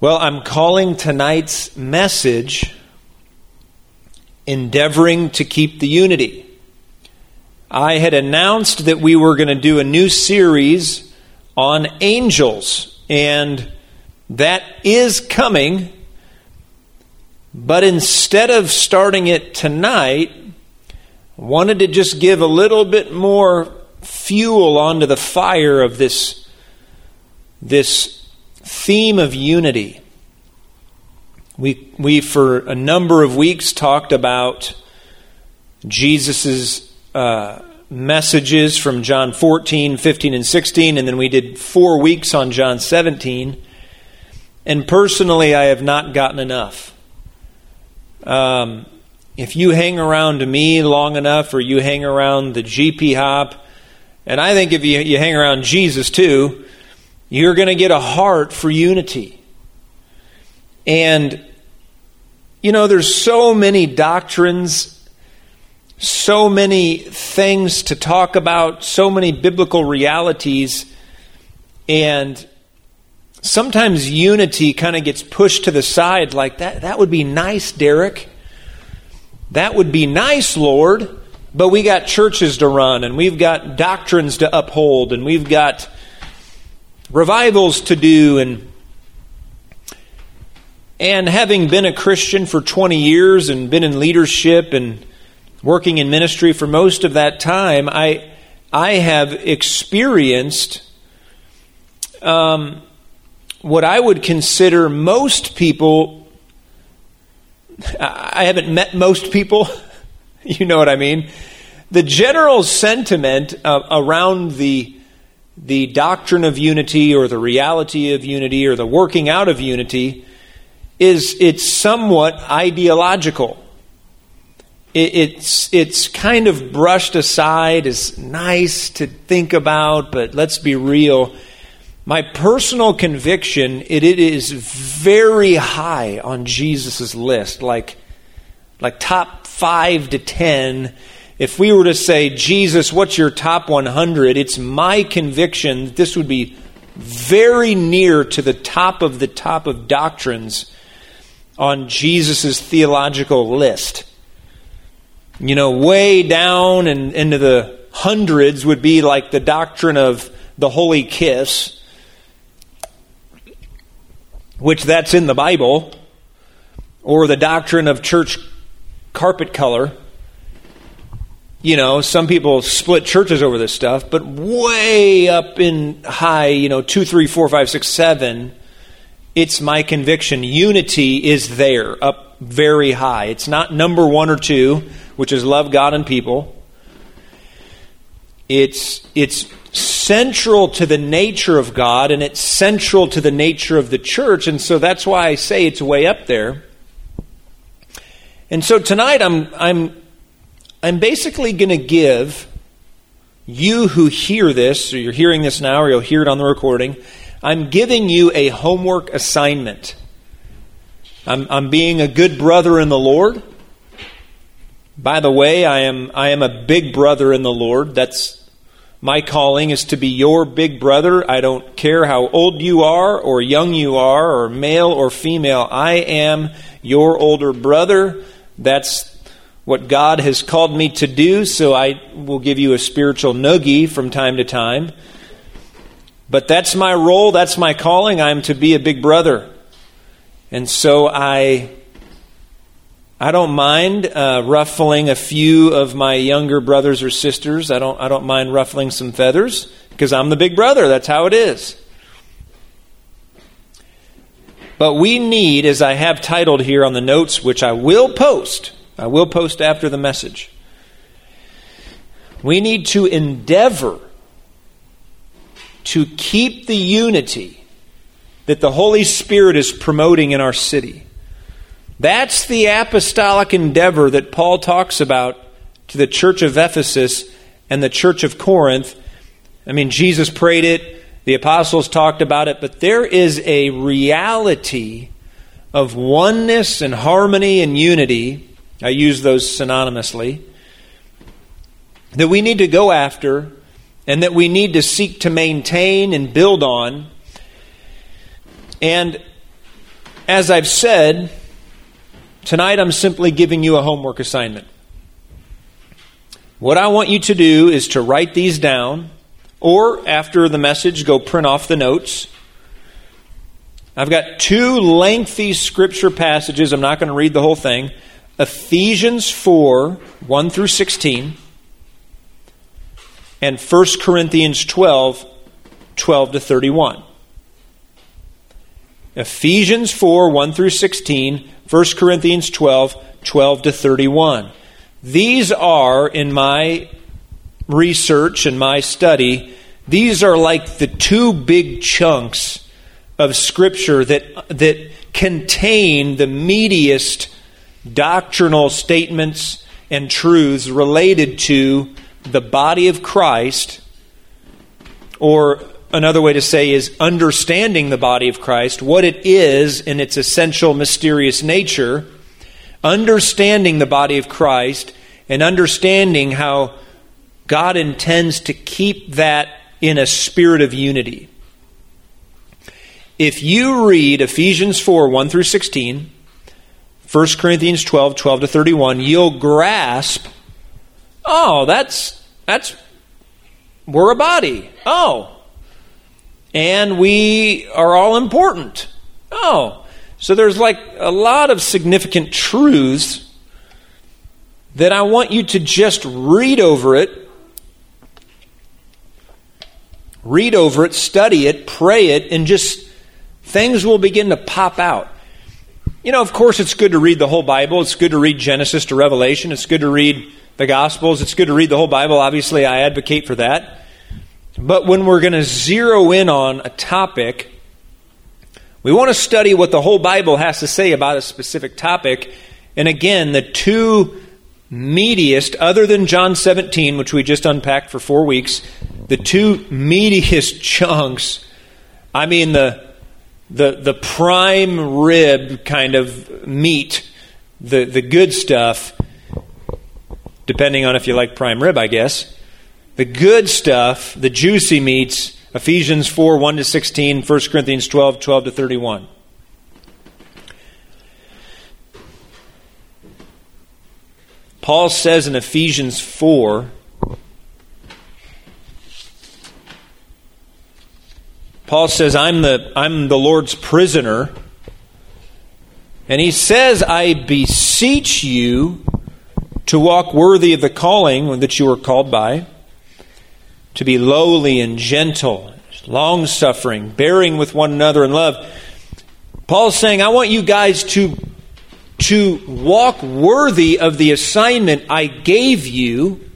Well, I'm calling tonight's message Endeavoring to Keep the Unity. I had announced that we were going to do a new series on angels, and that is coming. But instead of starting it tonight, I wanted to just give a little bit more fuel onto the fire of this, this theme of unity. We, we, for a number of weeks, talked about Jesus' uh, messages from John 14, 15, and 16, and then we did four weeks on John 17. And personally, I have not gotten enough. Um, if you hang around me long enough, or you hang around the GP Hop, and I think if you, you hang around Jesus too, you're going to get a heart for unity. And, you know, there's so many doctrines, so many things to talk about, so many biblical realities. And sometimes unity kind of gets pushed to the side like that. That would be nice, Derek. That would be nice, Lord. But we got churches to run, and we've got doctrines to uphold, and we've got revivals to do and and having been a Christian for 20 years and been in leadership and working in ministry for most of that time, I I have experienced um, what I would consider most people. I haven't met most people. you know what I mean. The general sentiment uh, around the the doctrine of unity or the reality of unity or the working out of unity is it's somewhat ideological. it's, it's kind of brushed aside as nice to think about, but let's be real. My personal conviction, it, it is very high on Jesus' list, like, like top five to ten if we were to say, Jesus, what's your top 100? It's my conviction that this would be very near to the top of the top of doctrines on Jesus' theological list. You know, way down and into the hundreds would be like the doctrine of the holy kiss, which that's in the Bible, or the doctrine of church carpet color you know, some people split churches over this stuff, but way up in high, you know, two, three, four, five, six, seven, it's my conviction. Unity is there, up very high. It's not number one or two, which is love God and people. It's, it's central to the nature of God and it's central to the nature of the church. And so that's why I say it's way up there. And so tonight I'm, I'm I'm basically going to give you who hear this, or you're hearing this now, or you'll hear it on the recording, I'm giving you a homework assignment. I'm, I'm being a good brother in the Lord. By the way, I am, I am a big brother in the Lord. That's my calling is to be your big brother. I don't care how old you are, or young you are, or male or female. I am your older brother. That's what God has called me to do, so I will give you a spiritual noogie from time to time. But that's my role, that's my calling. I'm to be a big brother. And so I I don't mind uh, ruffling a few of my younger brothers or sisters. I don't I don't mind ruffling some feathers because I'm the big brother. That's how it is. But we need, as I have titled here on the notes, which I will post, I will post after the message. We need to endeavor to keep the unity that the Holy Spirit is promoting in our city. That's the apostolic endeavor that Paul talks about to the church of Ephesus and the church of Corinth. I mean, Jesus prayed it, the apostles talked about it, but there is a reality of oneness and harmony and unity I use those synonymously, that we need to go after and that we need to seek to maintain and build on. And as I've said, tonight I'm simply giving you a homework assignment. What I want you to do is to write these down, or after the message, go print off the notes. I've got two lengthy scripture passages. I'm not going to read the whole thing. Ephesians 4 1 through 16, and 1 Corinthians 12 12 to 31. Ephesians 4 1 through 16, 1 Corinthians 12 12 to 31. These are, in my research and my study, these are like the two big chunks of Scripture that, that contain the meatiest doctrinal statements and truths related to the body of Christ, or another way to say is understanding the body of Christ, what it is in its essential mysterious nature, understanding the body of Christ, and understanding how God intends to keep that in a spirit of unity. If you read Ephesians 4 1 through 16, 1 Corinthians 12, 12 to 31, you'll grasp, oh, that's, that's, we're a body. Oh. And we are all important. Oh. So there's like a lot of significant truths that I want you to just read over it, read over it, study it, pray it, and just things will begin to pop out. You know, of course, it's good to read the whole Bible. It's good to read Genesis to Revelation. It's good to read the Gospels. It's good to read the whole Bible. Obviously, I advocate for that. But when we're going to zero in on a topic, we want to study what the whole Bible has to say about a specific topic. And again, the two meatiest, other than John 17, which we just unpacked for four weeks, the two meatiest chunks, I mean, the the, the prime rib kind of meat, the, the good stuff, depending on if you like prime rib, I guess. The good stuff, the juicy meats, Ephesians 4 1 to 16, 1 Corinthians 12 12 to 31. Paul says in Ephesians 4 Paul says, I'm the, I'm the Lord's prisoner. And he says, I beseech you to walk worthy of the calling that you are called by, to be lowly and gentle, long suffering, bearing with one another in love. Paul's saying, I want you guys to, to walk worthy of the assignment I gave you,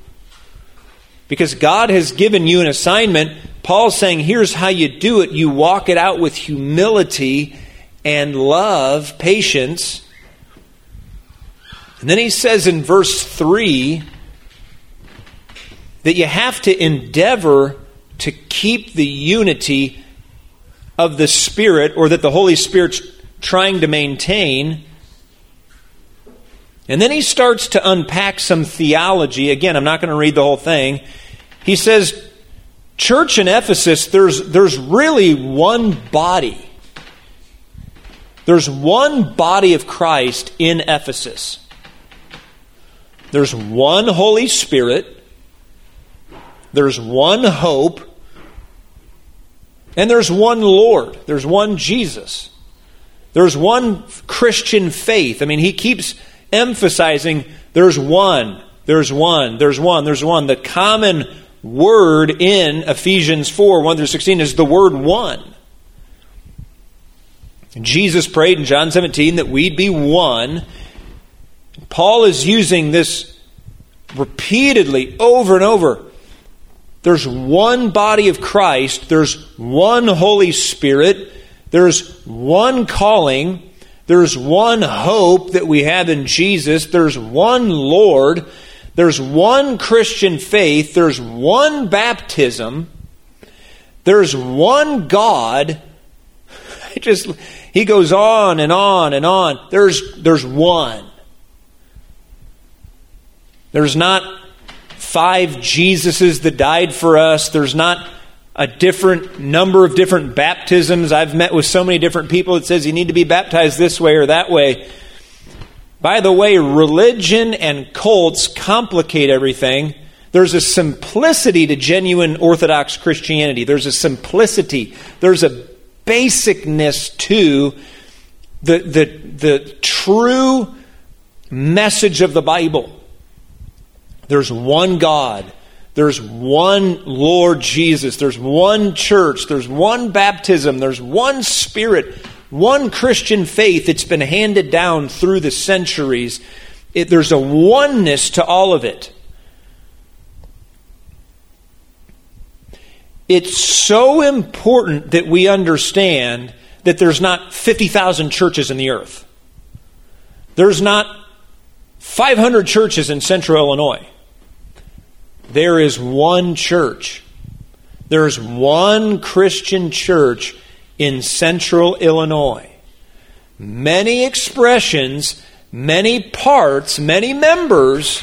because God has given you an assignment Paul's saying, here's how you do it you walk it out with humility and love, patience. And then he says in verse 3 that you have to endeavor to keep the unity of the Spirit, or that the Holy Spirit's trying to maintain. And then he starts to unpack some theology. Again, I'm not going to read the whole thing. He says, church in Ephesus, there's, there's really one body. There's one body of Christ in Ephesus. There's one Holy Spirit. There's one hope. And there's one Lord. There's one Jesus. There's one Christian faith. I mean, he keeps emphasizing there's one, there's one, there's one, there's one. The common word in Ephesians 4 1 through 16 is the word one. Jesus prayed in John 17 that we'd be one. Paul is using this repeatedly over and over. There's one body of Christ, there's one Holy Spirit, there's one calling, there's one hope that we have in Jesus, there's one Lord, there's one Christian faith, there's one baptism, there's one God. I just he goes on and on and on. There's there's one. There's not five Jesuses that died for us. There's not a different number of different baptisms. I've met with so many different people that says you need to be baptized this way or that way. By the way, religion and cults complicate everything. There's a simplicity to genuine Orthodox Christianity. There's a simplicity. There's a basicness to the, the, the true message of the Bible. There's one God. There's one Lord Jesus. There's one church. There's one baptism. There's one Spirit. One Christian faith that's been handed down through the centuries. It, there's a oneness to all of it. It's so important that we understand that there's not 50,000 churches in the earth. There's not 500 churches in central Illinois. There is one church. There's one Christian church in central Illinois. Many expressions, many parts, many members,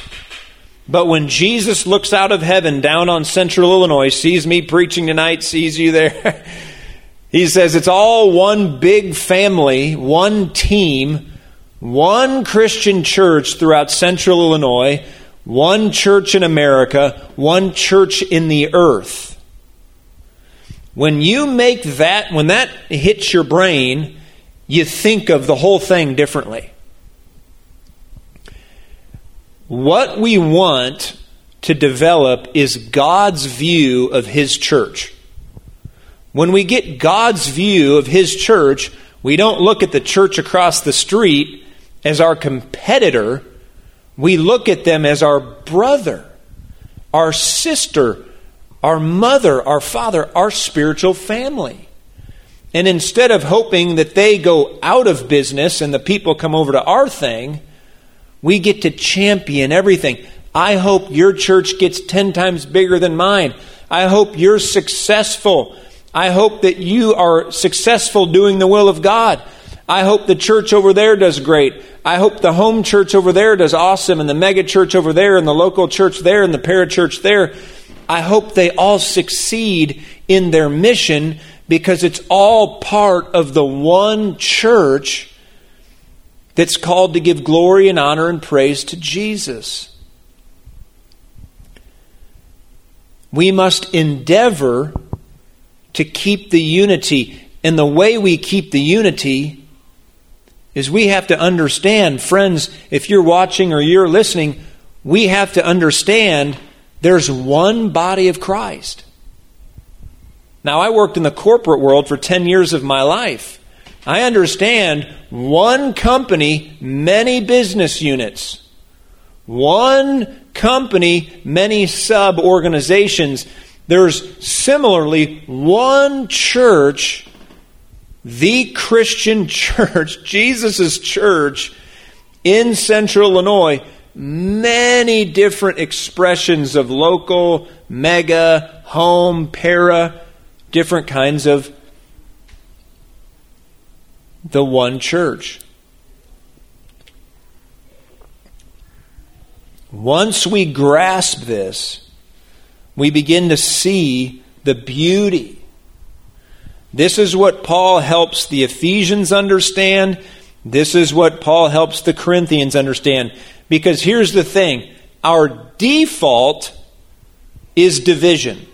but when Jesus looks out of heaven down on central Illinois, sees me preaching tonight, sees you there, he says it's all one big family, one team, one Christian church throughout central Illinois, one church in America, one church in the earth. When you make that, when that hits your brain, you think of the whole thing differently. What we want to develop is God's view of His church. When we get God's view of His church, we don't look at the church across the street as our competitor. We look at them as our brother, our sister, our mother, our father, our spiritual family. And instead of hoping that they go out of business and the people come over to our thing, we get to champion everything. I hope your church gets 10 times bigger than mine. I hope you're successful. I hope that you are successful doing the will of God. I hope the church over there does great. I hope the home church over there does awesome, and the mega church over there, and the local church there, and the parachurch there. I hope they all succeed in their mission because it's all part of the one church that's called to give glory and honor and praise to Jesus. We must endeavor to keep the unity. And the way we keep the unity is we have to understand, friends, if you're watching or you're listening, we have to understand there's one body of Christ. Now, I worked in the corporate world for 10 years of my life. I understand one company, many business units. One company, many sub organizations. There's similarly one church, the Christian church, Jesus' church in central Illinois many different expressions of local, mega, home, para, different kinds of the one church. Once we grasp this, we begin to see the beauty. This is what Paul helps the Ephesians understand. This is what Paul helps the Corinthians understand. Because here's the thing our default is division,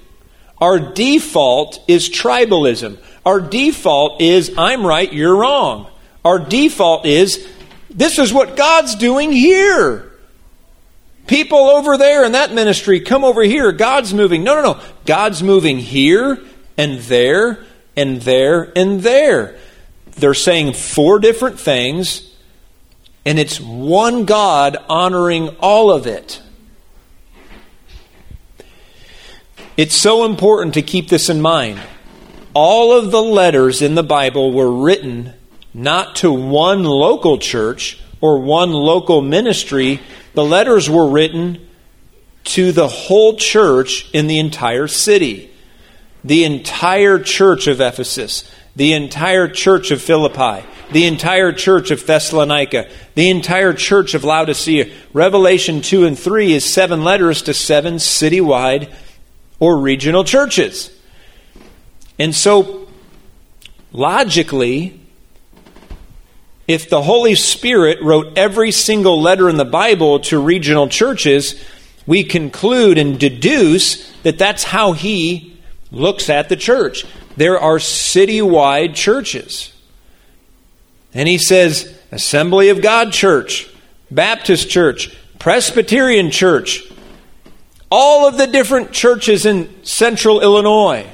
our default is tribalism, our default is I'm right, you're wrong. Our default is this is what God's doing here. People over there in that ministry, come over here. God's moving. No, no, no. God's moving here and there and there and there. They're saying four different things and it's one God honoring all of it. It's so important to keep this in mind. All of the letters in the Bible were written not to one local church or one local ministry, the letters were written to the whole church in the entire city. The entire church of Ephesus, the entire church of Philippi, the entire church of Thessalonica, the entire church of Laodicea. Revelation 2 and 3 is seven letters to seven citywide or regional churches. And so, logically, if the Holy Spirit wrote every single letter in the Bible to regional churches, we conclude and deduce that that's how he looks at the church. There are citywide churches. And he says, Assembly of God Church, Baptist Church, Presbyterian Church, all of the different churches in central Illinois,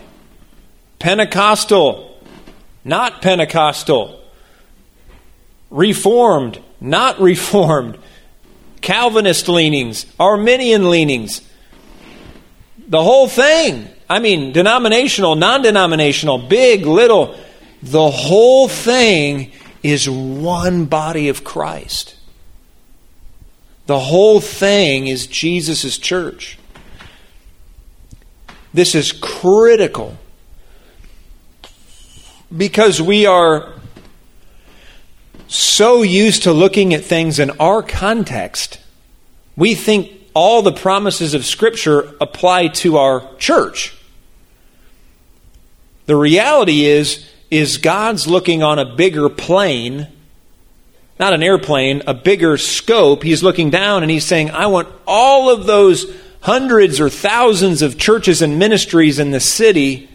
Pentecostal, not Pentecostal, Reformed, not Reformed, Calvinist leanings, Arminian leanings, the whole thing. I mean, denominational, non denominational, big, little, the whole thing is one body of Christ. The whole thing is Jesus' church. This is critical because we are so used to looking at things in our context. We think all the promises of Scripture apply to our church. The reality is, is God's looking on a bigger plane, not an airplane, a bigger scope. He's looking down and he's saying, I want all of those hundreds or thousands of churches and ministries in the city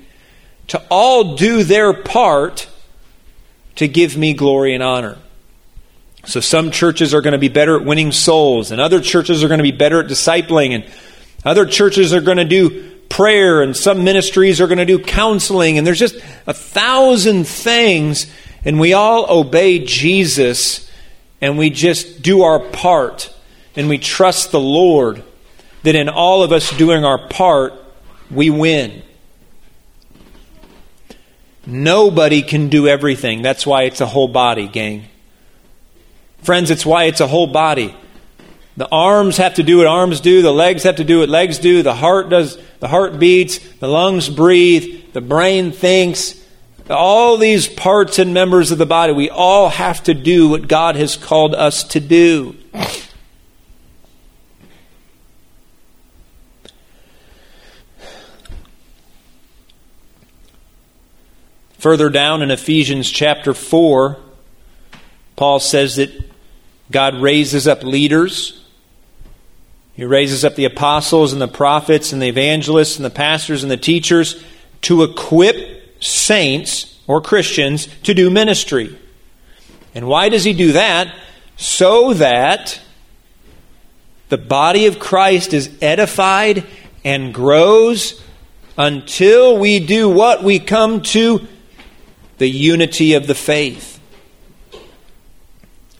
to all do their part to give me glory and honor. So some churches are going to be better at winning souls, and other churches are going to be better at discipling, and other churches are going to do prayer, and some ministries are going to do counseling, and there's just a thousand things, and we all obey Jesus, and we just do our part, and we trust the Lord that in all of us doing our part, we win. Nobody can do everything. That's why it's a whole body, gang. Friends, it's why it's a whole body. The arms have to do what arms do, the legs have to do what legs do, the heart does the heart beats, the lungs breathe, the brain thinks. All these parts and members of the body, we all have to do what God has called us to do. Further down in Ephesians chapter 4, Paul says that God raises up leaders. He raises up the apostles and the prophets and the evangelists and the pastors and the teachers to equip saints or Christians to do ministry. And why does he do that? So that the body of Christ is edified and grows until we do what? We come to the unity of the faith.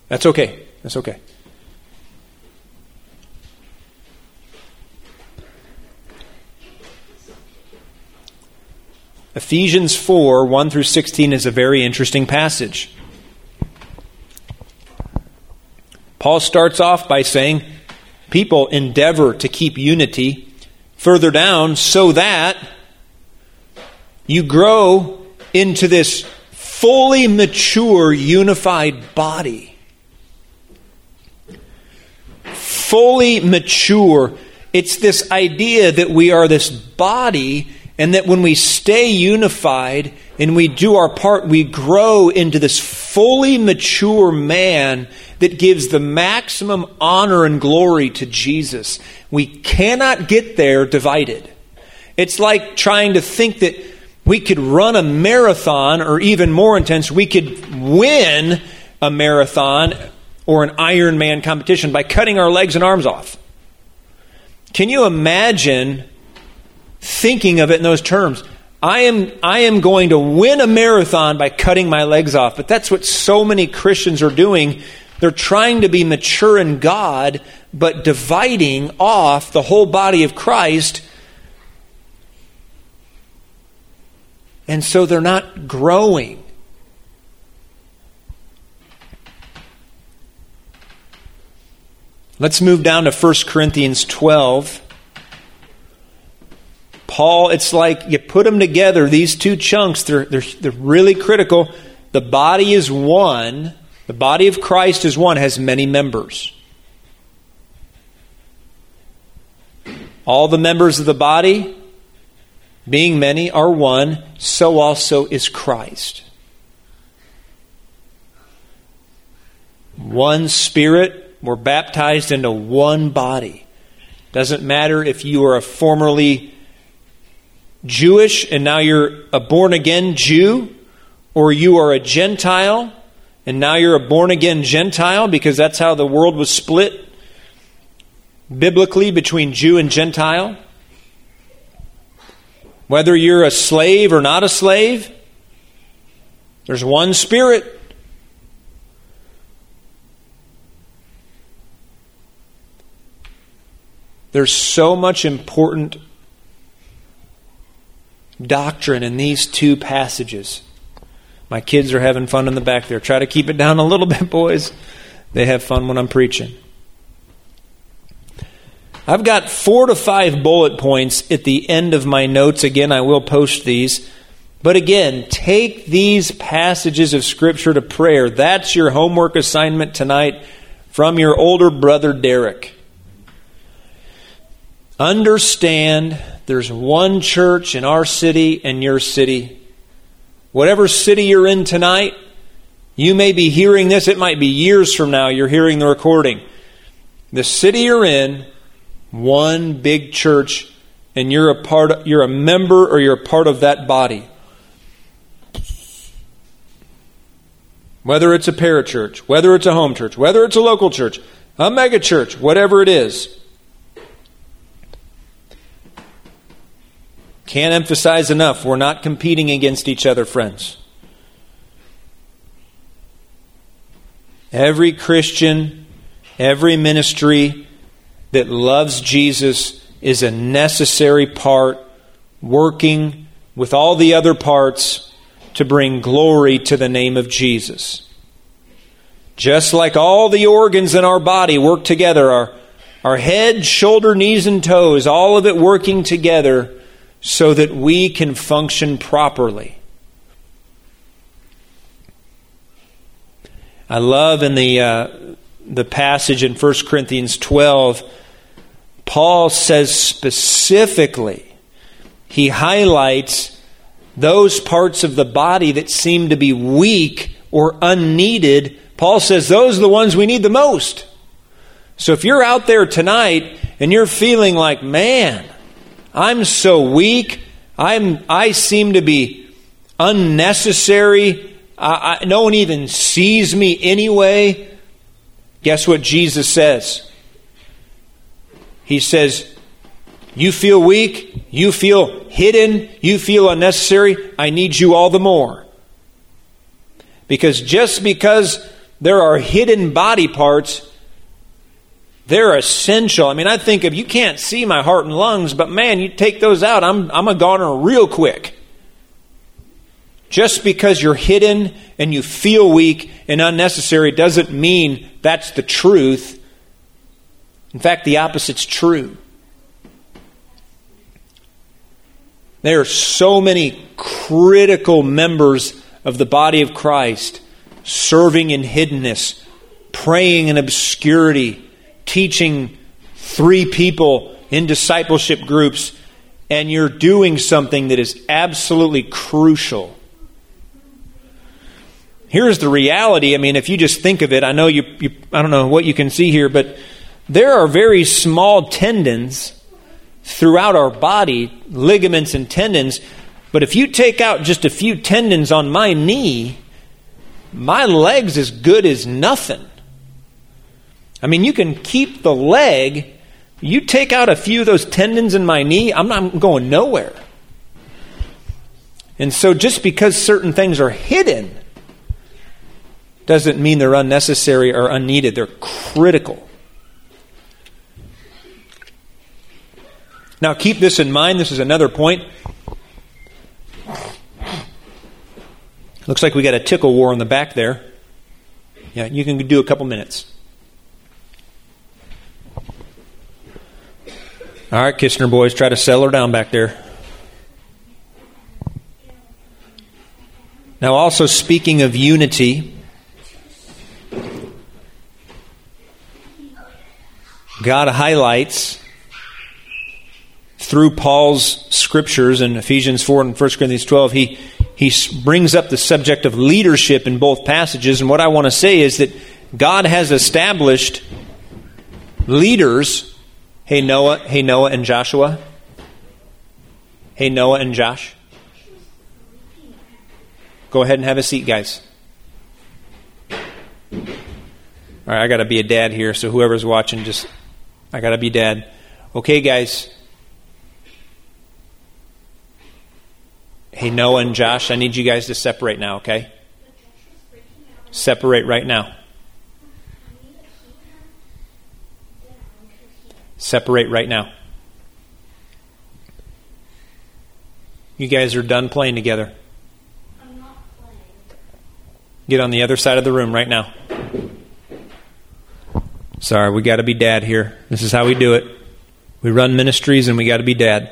That's okay. That's okay. Ephesians 4 1 through 16 is a very interesting passage. Paul starts off by saying, People endeavor to keep unity. Further down, so that you grow into this fully mature, unified body. Fully mature. It's this idea that we are this body and that when we stay unified and we do our part, we grow into this fully mature man that gives the maximum honor and glory to Jesus. We cannot get there divided. It's like trying to think that we could run a marathon, or even more intense, we could win a marathon or an Ironman competition by cutting our legs and arms off. Can you imagine thinking of it in those terms? I am, I am going to win a marathon by cutting my legs off. But that's what so many Christians are doing. They're trying to be mature in God, but dividing off the whole body of Christ And so they're not growing. Let's move down to 1 Corinthians 12. Paul, it's like you put them together, these two chunks, they're, they're, they're really critical. The body is one, the body of Christ is one, has many members. All the members of the body being many, are one, so also is Christ. One Spirit, we're baptized into one body. Doesn't matter if you are a formerly Jewish and now you're a born again Jew, or you are a Gentile and now you're a born again Gentile because that's how the world was split biblically between Jew and Gentile. Whether you're a slave or not a slave, there's one Spirit. There's so much important doctrine in these two passages. My kids are having fun in the back there. Try to keep it down a little bit, boys. They have fun when I'm preaching. I've got four to five bullet points at the end of my notes. Again, I will post these. But again, take these passages of Scripture to prayer. That's your homework assignment tonight from your older brother, Derek. Understand there's one church in our city and your city. Whatever city you're in tonight, you may be hearing this. It might be years from now you're hearing the recording. The city you're in one big church and you're a part you're a member or you're a part of that body. Whether it's a parachurch, whether it's a home church, whether it's a local church, a mega church, whatever it is. Can't emphasize enough, we're not competing against each other, friends. Every Christian, every ministry that loves Jesus is a necessary part, working with all the other parts to bring glory to the name of Jesus. Just like all the organs in our body work together, our, our head, shoulder, knees, and toes, all of it working together so that we can function properly. I love in the, uh, the passage in 1 Corinthians 12 Paul says specifically, he highlights those parts of the body that seem to be weak or unneeded. Paul says those are the ones we need the most. So if you're out there tonight and you're feeling like, man, I'm so weak, I'm, I seem to be unnecessary, I, I, no one even sees me anyway, guess what Jesus says? He says, You feel weak, you feel hidden, you feel unnecessary, I need you all the more. Because just because there are hidden body parts, they're essential. I mean, I think if you can't see my heart and lungs, but man, you take those out, I'm, I'm a goner real quick. Just because you're hidden and you feel weak and unnecessary doesn't mean that's the truth. In fact, the opposite's true. There are so many critical members of the body of Christ serving in hiddenness, praying in obscurity, teaching three people in discipleship groups, and you're doing something that is absolutely crucial. Here's the reality. I mean, if you just think of it, I know you, you I don't know what you can see here, but there are very small tendons throughout our body, ligaments and tendons. But if you take out just a few tendons on my knee, my leg's as good as nothing. I mean, you can keep the leg. You take out a few of those tendons in my knee, I'm not going nowhere. And so, just because certain things are hidden doesn't mean they're unnecessary or unneeded. They're critical. Now, keep this in mind. This is another point. Looks like we got a tickle war in the back there. Yeah, you can do a couple minutes. All right, Kistner boys, try to settle her down back there. Now, also speaking of unity, God highlights through Paul's scriptures in Ephesians 4 and 1 Corinthians 12, he, he brings up the subject of leadership in both passages. And what I want to say is that God has established leaders. Hey, Noah, hey, Noah and Joshua. Hey, Noah and Josh. Go ahead and have a seat, guys. All right, I got to be a dad here, so whoever's watching, just, I got to be dad. Okay, guys. Hey, Noah and Josh, I need you guys to separate now, okay? Separate right now. Separate right now. You guys are done playing together. Get on the other side of the room right now. Sorry, we got to be dad here. This is how we do it. We run ministries and we got to be dad.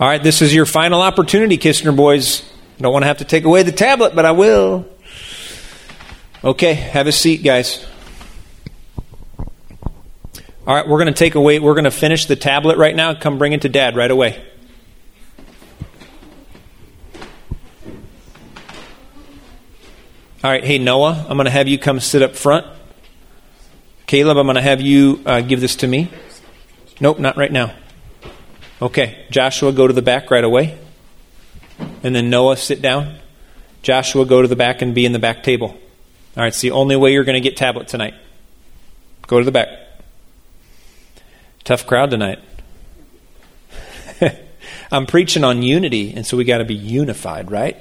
All right, this is your final opportunity, Kistner boys. Don't want to have to take away the tablet, but I will. Okay, have a seat, guys. All right, we're going to take away, we're going to finish the tablet right now. Come bring it to dad right away. All right, hey, Noah, I'm going to have you come sit up front. Caleb, I'm going to have you uh, give this to me. Nope, not right now. Okay, Joshua, go to the back right away. And then Noah, sit down. Joshua, go to the back and be in the back table. All right, it's the only way you're going to get tablet tonight. Go to the back. Tough crowd tonight. I'm preaching on unity, and so we got to be unified, right?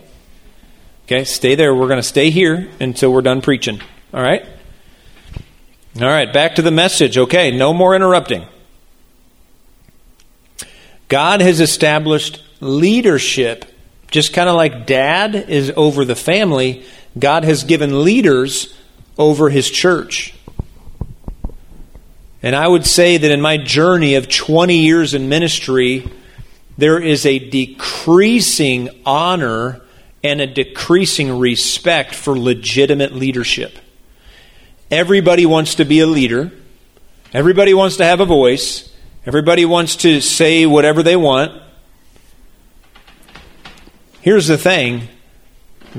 Okay, stay there. We're going to stay here until we're done preaching. All right? All right, back to the message. Okay, no more interrupting. God has established leadership, just kind of like dad is over the family, God has given leaders over his church. And I would say that in my journey of 20 years in ministry, there is a decreasing honor and a decreasing respect for legitimate leadership. Everybody wants to be a leader. Everybody wants to have a voice. Everybody wants to say whatever they want. Here's the thing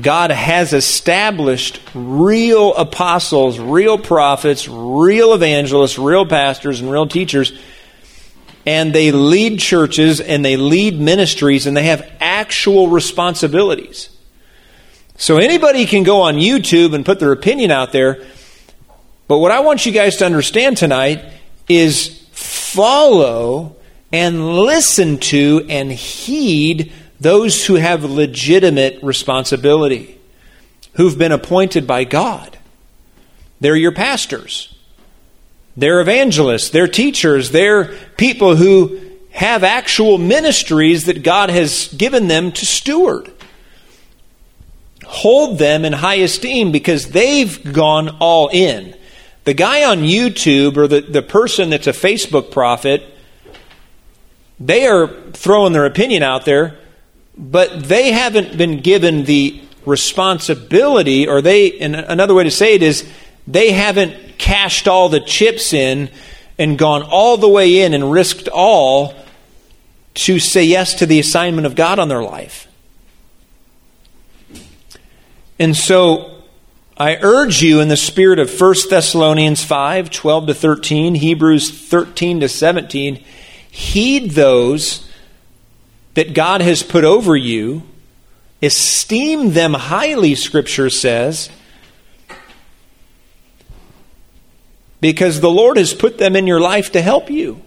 God has established real apostles, real prophets, real evangelists, real pastors, and real teachers. And they lead churches and they lead ministries and they have actual responsibilities. So anybody can go on YouTube and put their opinion out there. But what I want you guys to understand tonight is follow and listen to and heed those who have legitimate responsibility, who've been appointed by God. They're your pastors, they're evangelists, they're teachers, they're people who have actual ministries that God has given them to steward. Hold them in high esteem because they've gone all in. The guy on YouTube or the, the person that's a Facebook prophet, they are throwing their opinion out there, but they haven't been given the responsibility, or they, and another way to say it is, they haven't cashed all the chips in and gone all the way in and risked all to say yes to the assignment of God on their life. And so I urge you in the spirit of 1 Thessalonians 5 12 to 13, Hebrews 13 to 17, heed those that God has put over you, esteem them highly, Scripture says, because the Lord has put them in your life to help you.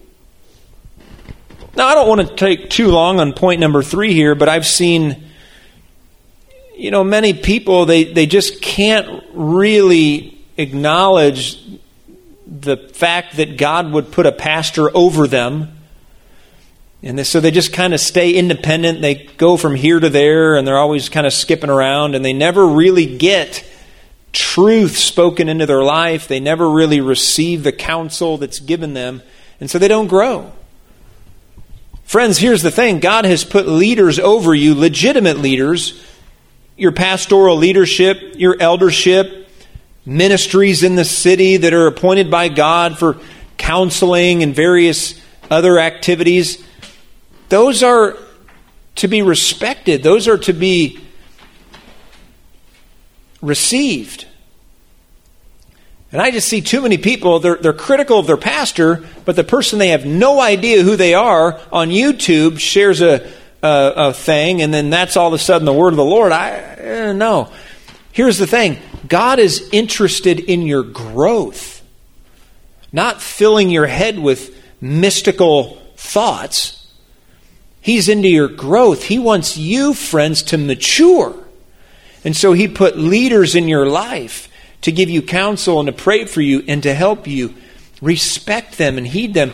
Now, I don't want to take too long on point number three here, but I've seen you know, many people, they, they just can't really acknowledge the fact that God would put a pastor over them. And so they just kind of stay independent. They go from here to there, and they're always kind of skipping around, and they never really get truth spoken into their life. They never really receive the counsel that's given them, and so they don't grow. Friends, here's the thing God has put leaders over you, legitimate leaders, your pastoral leadership, your eldership, ministries in the city that are appointed by God for counseling and various other activities. Those are to be respected, those are to be received. And I just see too many people, they're, they're critical of their pastor, but the person they have no idea who they are on YouTube shares a, a, a thing, and then that's all of a sudden the word of the Lord. I eh, no. Here's the thing God is interested in your growth, not filling your head with mystical thoughts. He's into your growth. He wants you, friends, to mature. And so He put leaders in your life to give you counsel and to pray for you and to help you. Respect them and heed them.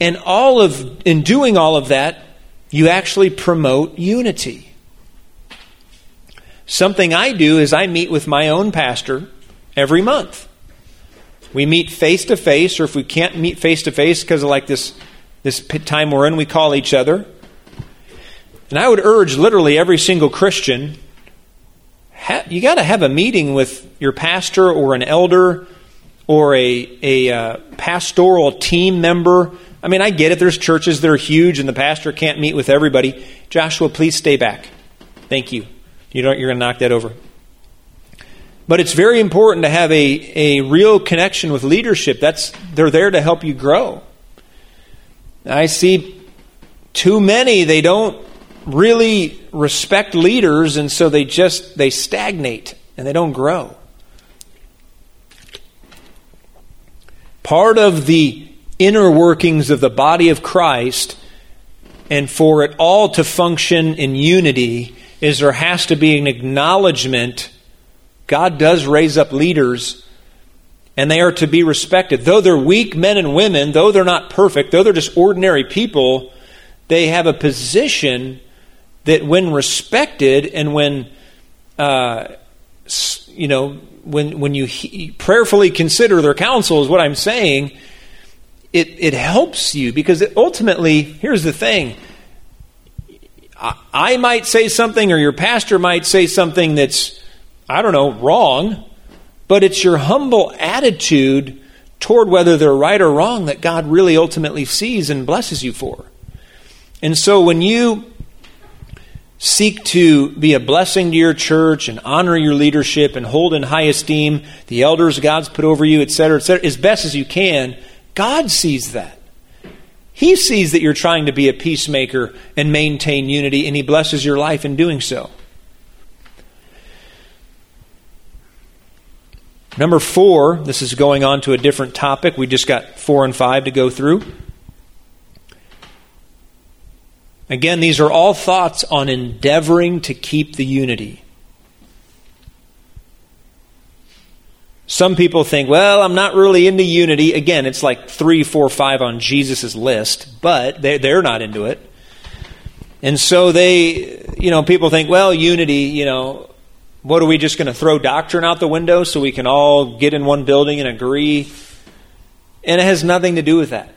And all of in doing all of that, you actually promote unity. Something I do is I meet with my own pastor every month. We meet face to face, or if we can't meet face to face because of like this, this time we're in, we call each other. And I would urge literally every single Christian ha- you got to have a meeting with your pastor or an elder or a, a uh, pastoral team member. I mean, I get it. There's churches that are huge and the pastor can't meet with everybody. Joshua, please stay back. Thank you. You don't, you're going to knock that over. But it's very important to have a, a real connection with leadership. That's, they're there to help you grow. I see too many, they don't really respect leaders and so they just they stagnate and they don't grow. Part of the inner workings of the body of Christ and for it all to function in unity is there has to be an acknowledgement God does raise up leaders and they are to be respected. Though they're weak men and women though they're not perfect though they're just ordinary people they have a position that when respected and when uh, you know when when you he- prayerfully consider their counsel is what I'm saying it it helps you because it ultimately here's the thing. I, I might say something or your pastor might say something that's I don't know wrong but it's your humble attitude toward whether they're right or wrong that God really ultimately sees and blesses you for. And so when you seek to be a blessing to your church and honor your leadership and hold in high esteem the elders God's put over you, etc., etc., as best as you can, God sees that. He sees that you're trying to be a peacemaker and maintain unity, and He blesses your life in doing so. Number four, this is going on to a different topic. We just got four and five to go through. Again, these are all thoughts on endeavoring to keep the unity. Some people think, well, I'm not really into unity. Again, it's like three, four, five on Jesus' list, but they, they're not into it. And so they, you know, people think, well, unity, you know, what are we just going to throw doctrine out the window so we can all get in one building and agree? And it has nothing to do with that.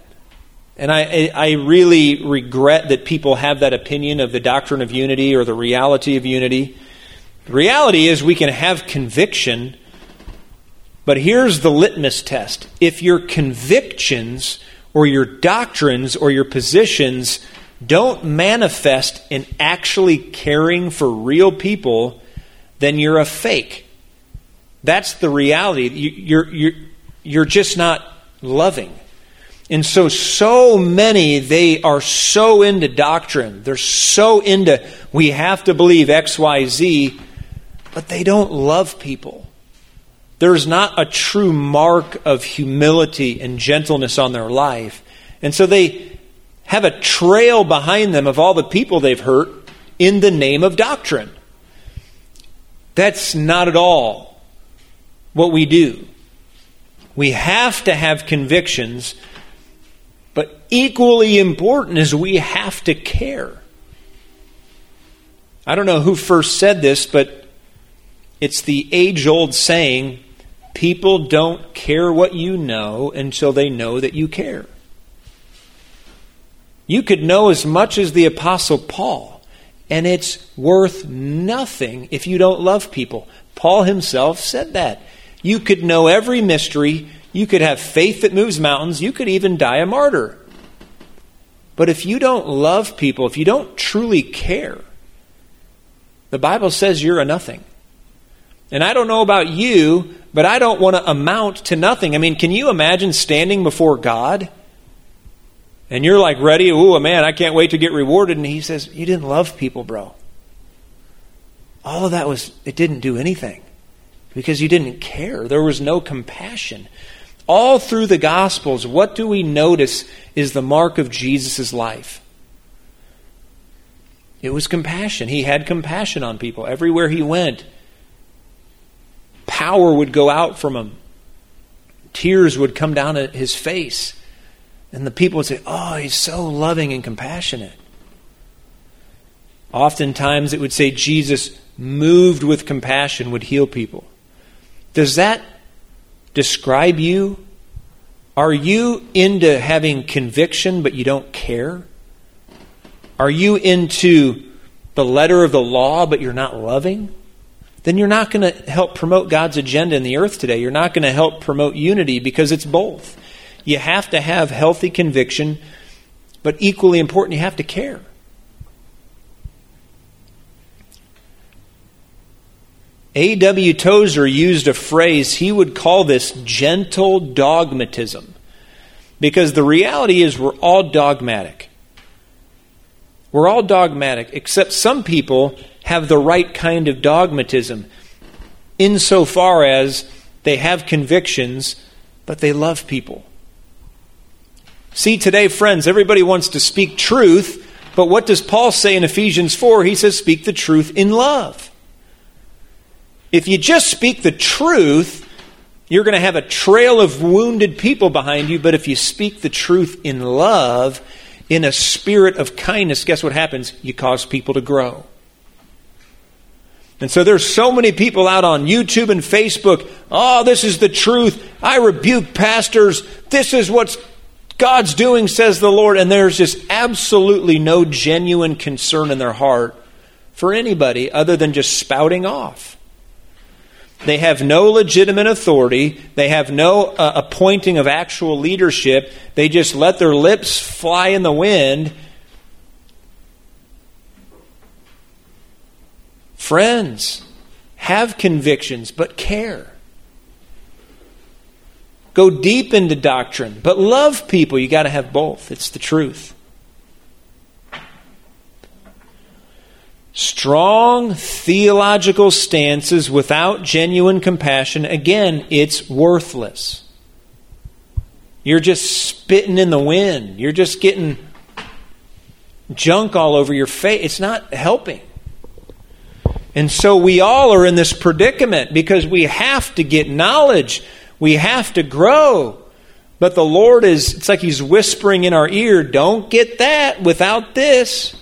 And I, I really regret that people have that opinion of the doctrine of unity or the reality of unity. The reality is we can have conviction, but here's the litmus test. If your convictions or your doctrines or your positions don't manifest in actually caring for real people, then you're a fake. That's the reality. You're, you're, you're just not loving. And so, so many, they are so into doctrine. They're so into, we have to believe X, Y, Z, but they don't love people. There's not a true mark of humility and gentleness on their life. And so they have a trail behind them of all the people they've hurt in the name of doctrine. That's not at all what we do. We have to have convictions but equally important is we have to care. I don't know who first said this, but it's the age old saying people don't care what you know until they know that you care. You could know as much as the Apostle Paul, and it's worth nothing if you don't love people. Paul himself said that. You could know every mystery, you could have faith that moves mountains. You could even die a martyr. But if you don't love people, if you don't truly care, the Bible says you're a nothing. And I don't know about you, but I don't want to amount to nothing. I mean, can you imagine standing before God? And you're like ready, ooh, man, I can't wait to get rewarded. And he says, You didn't love people, bro. All of that was, it didn't do anything because you didn't care. There was no compassion. All through the Gospels, what do we notice is the mark of Jesus' life? It was compassion. He had compassion on people everywhere he went. Power would go out from him, tears would come down at his face. And the people would say, Oh, he's so loving and compassionate. Oftentimes it would say Jesus, moved with compassion, would heal people. Does that describe you? Are you into having conviction but you don't care? Are you into the letter of the law but you're not loving? Then you're not going to help promote God's agenda in the earth today. You're not going to help promote unity because it's both. You have to have healthy conviction, but equally important, you have to care. A.W. Tozer used a phrase, he would call this gentle dogmatism. Because the reality is, we're all dogmatic. We're all dogmatic, except some people have the right kind of dogmatism, insofar as they have convictions, but they love people. See, today, friends, everybody wants to speak truth, but what does Paul say in Ephesians 4? He says, speak the truth in love. If you just speak the truth, you're going to have a trail of wounded people behind you, but if you speak the truth in love, in a spirit of kindness, guess what happens? You cause people to grow. And so there's so many people out on YouTube and Facebook. Oh, this is the truth. I rebuke pastors. This is what God's doing, says the Lord, and there's just absolutely no genuine concern in their heart for anybody other than just spouting off. They have no legitimate authority. They have no uh, appointing of actual leadership. They just let their lips fly in the wind. Friends, have convictions, but care. Go deep into doctrine, but love people. You got to have both. It's the truth. Strong theological stances without genuine compassion, again, it's worthless. You're just spitting in the wind. You're just getting junk all over your face. It's not helping. And so we all are in this predicament because we have to get knowledge. We have to grow. But the Lord is, it's like He's whispering in our ear, don't get that without this.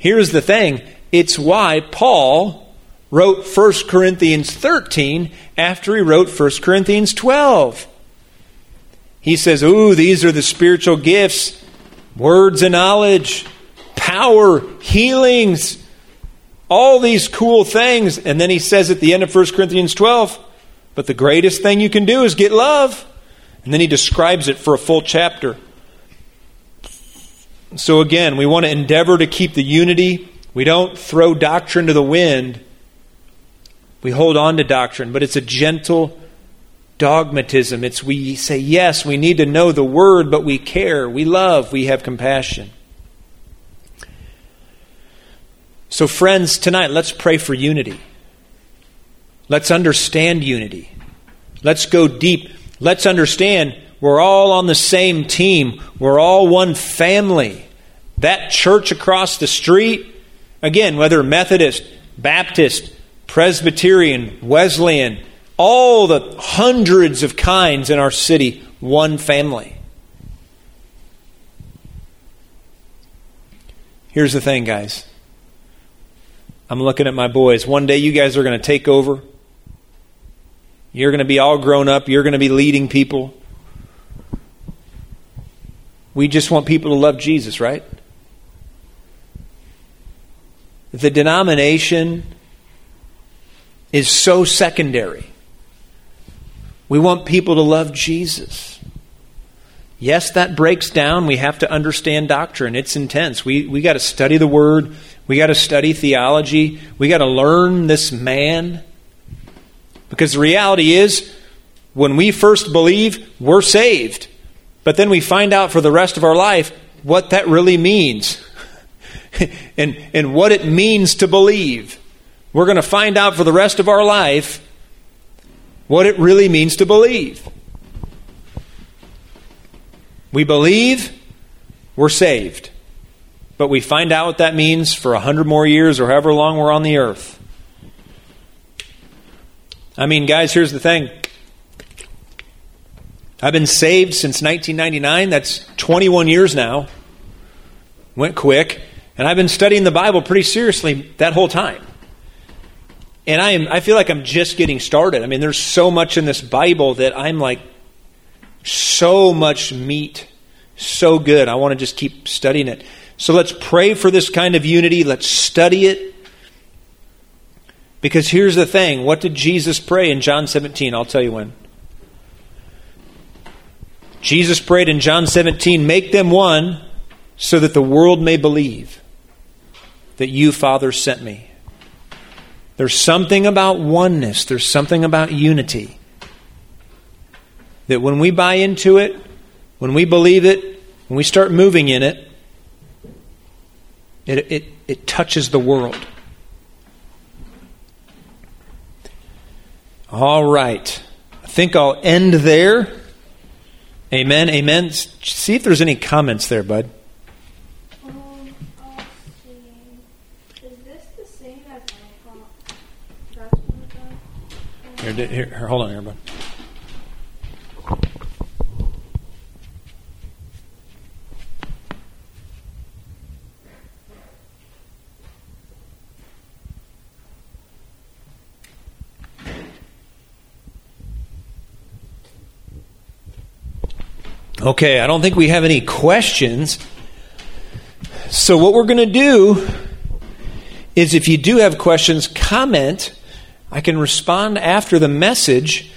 Here's the thing it's why Paul wrote 1 Corinthians 13 after he wrote 1 Corinthians 12. He says, Ooh, these are the spiritual gifts words of knowledge, power, healings, all these cool things. And then he says at the end of 1 Corinthians 12, but the greatest thing you can do is get love. And then he describes it for a full chapter. So again, we want to endeavor to keep the unity. We don't throw doctrine to the wind. We hold on to doctrine, but it's a gentle dogmatism. It's we say, yes, we need to know the word, but we care, we love, we have compassion. So, friends, tonight, let's pray for unity. Let's understand unity. Let's go deep. Let's understand we're all on the same team. We're all one family. That church across the street, again, whether Methodist, Baptist, Presbyterian, Wesleyan, all the hundreds of kinds in our city, one family. Here's the thing, guys. I'm looking at my boys. One day you guys are going to take over. You're going to be all grown up. You're going to be leading people. We just want people to love Jesus, right? The denomination is so secondary. We want people to love Jesus. Yes, that breaks down. We have to understand doctrine. It's intense. We, we got to study the Word. We got to study theology. We got to learn this man. Because the reality is, when we first believe, we're saved. But then we find out for the rest of our life what that really means and, and what it means to believe. We're going to find out for the rest of our life what it really means to believe. We believe, we're saved. But we find out what that means for a hundred more years or however long we're on the earth. I mean, guys, here's the thing. I've been saved since 1999. That's 21 years now. Went quick. And I've been studying the Bible pretty seriously that whole time. And I am I feel like I'm just getting started. I mean, there's so much in this Bible that I'm like so much meat, so good. I want to just keep studying it. So let's pray for this kind of unity. Let's study it. Because here's the thing what did Jesus pray in John 17? I'll tell you when. Jesus prayed in John 17, Make them one so that the world may believe that you, Father, sent me. There's something about oneness, there's something about unity that when we buy into it, when we believe it, when we start moving in it, it, it, it touches the world. All right. I think I'll end there. Amen. Amen. See if there's any comments there, bud. Um, here, here, hold on here, bud. Okay, I don't think we have any questions. So, what we're going to do is if you do have questions, comment. I can respond after the message,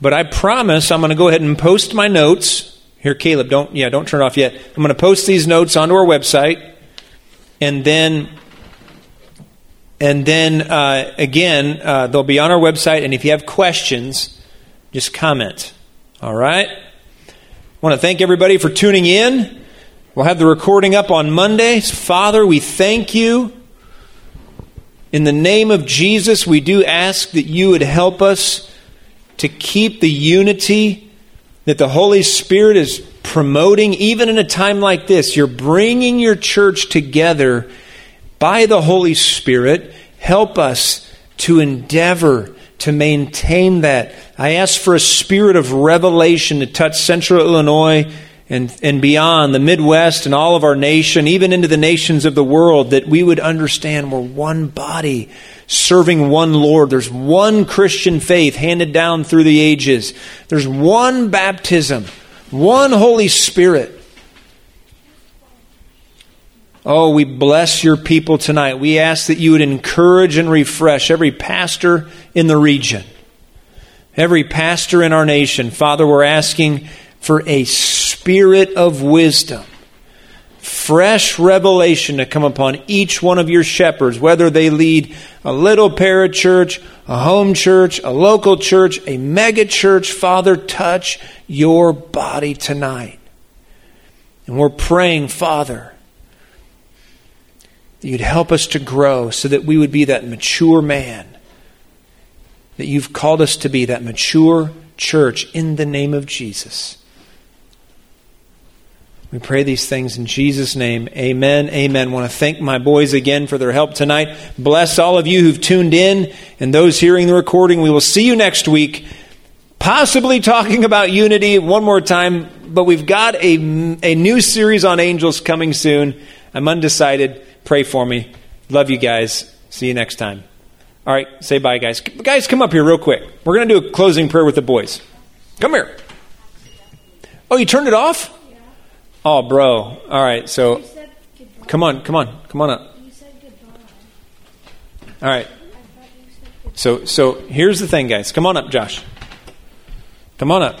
but I promise I'm going to go ahead and post my notes. Here, Caleb, don't yeah, don't turn off yet. I'm going to post these notes onto our website, and then and then uh, again uh, they'll be on our website. And if you have questions, just comment. All right. Want to thank everybody for tuning in. We'll have the recording up on Monday. Father, we thank you. In the name of Jesus, we do ask that you would help us to keep the unity that the Holy Spirit is promoting, even in a time like this. You're bringing your church together by the Holy Spirit. Help us to endeavor to maintain that. I ask for a spirit of revelation to touch central Illinois and, and beyond, the Midwest and all of our nation, even into the nations of the world, that we would understand we're one body serving one Lord. There's one Christian faith handed down through the ages. There's one baptism, one Holy Spirit. Oh, we bless your people tonight. We ask that you would encourage and refresh every pastor in the region, every pastor in our nation. Father, we're asking for a spirit of wisdom, fresh revelation to come upon each one of your shepherds, whether they lead a little parachurch, a home church, a local church, a mega church. Father, touch your body tonight. And we're praying, Father that you'd help us to grow so that we would be that mature man that you've called us to be, that mature church in the name of Jesus. We pray these things in Jesus' name. Amen. Amen. I want to thank my boys again for their help tonight. Bless all of you who've tuned in and those hearing the recording. We will see you next week, possibly talking about unity one more time, but we've got a, a new series on angels coming soon. I'm undecided. Pray for me. Love you guys. See you next time. All right, say bye, guys. Guys, come up here real quick. We're going to do a closing prayer with the boys. Come here. Oh, you turned it off? Oh, bro. All right, so You said goodbye. come on, come on, come on up. You said goodbye. All right. I thought you said goodbye. So so here's the thing, guys. Come on up, Josh. Come on up.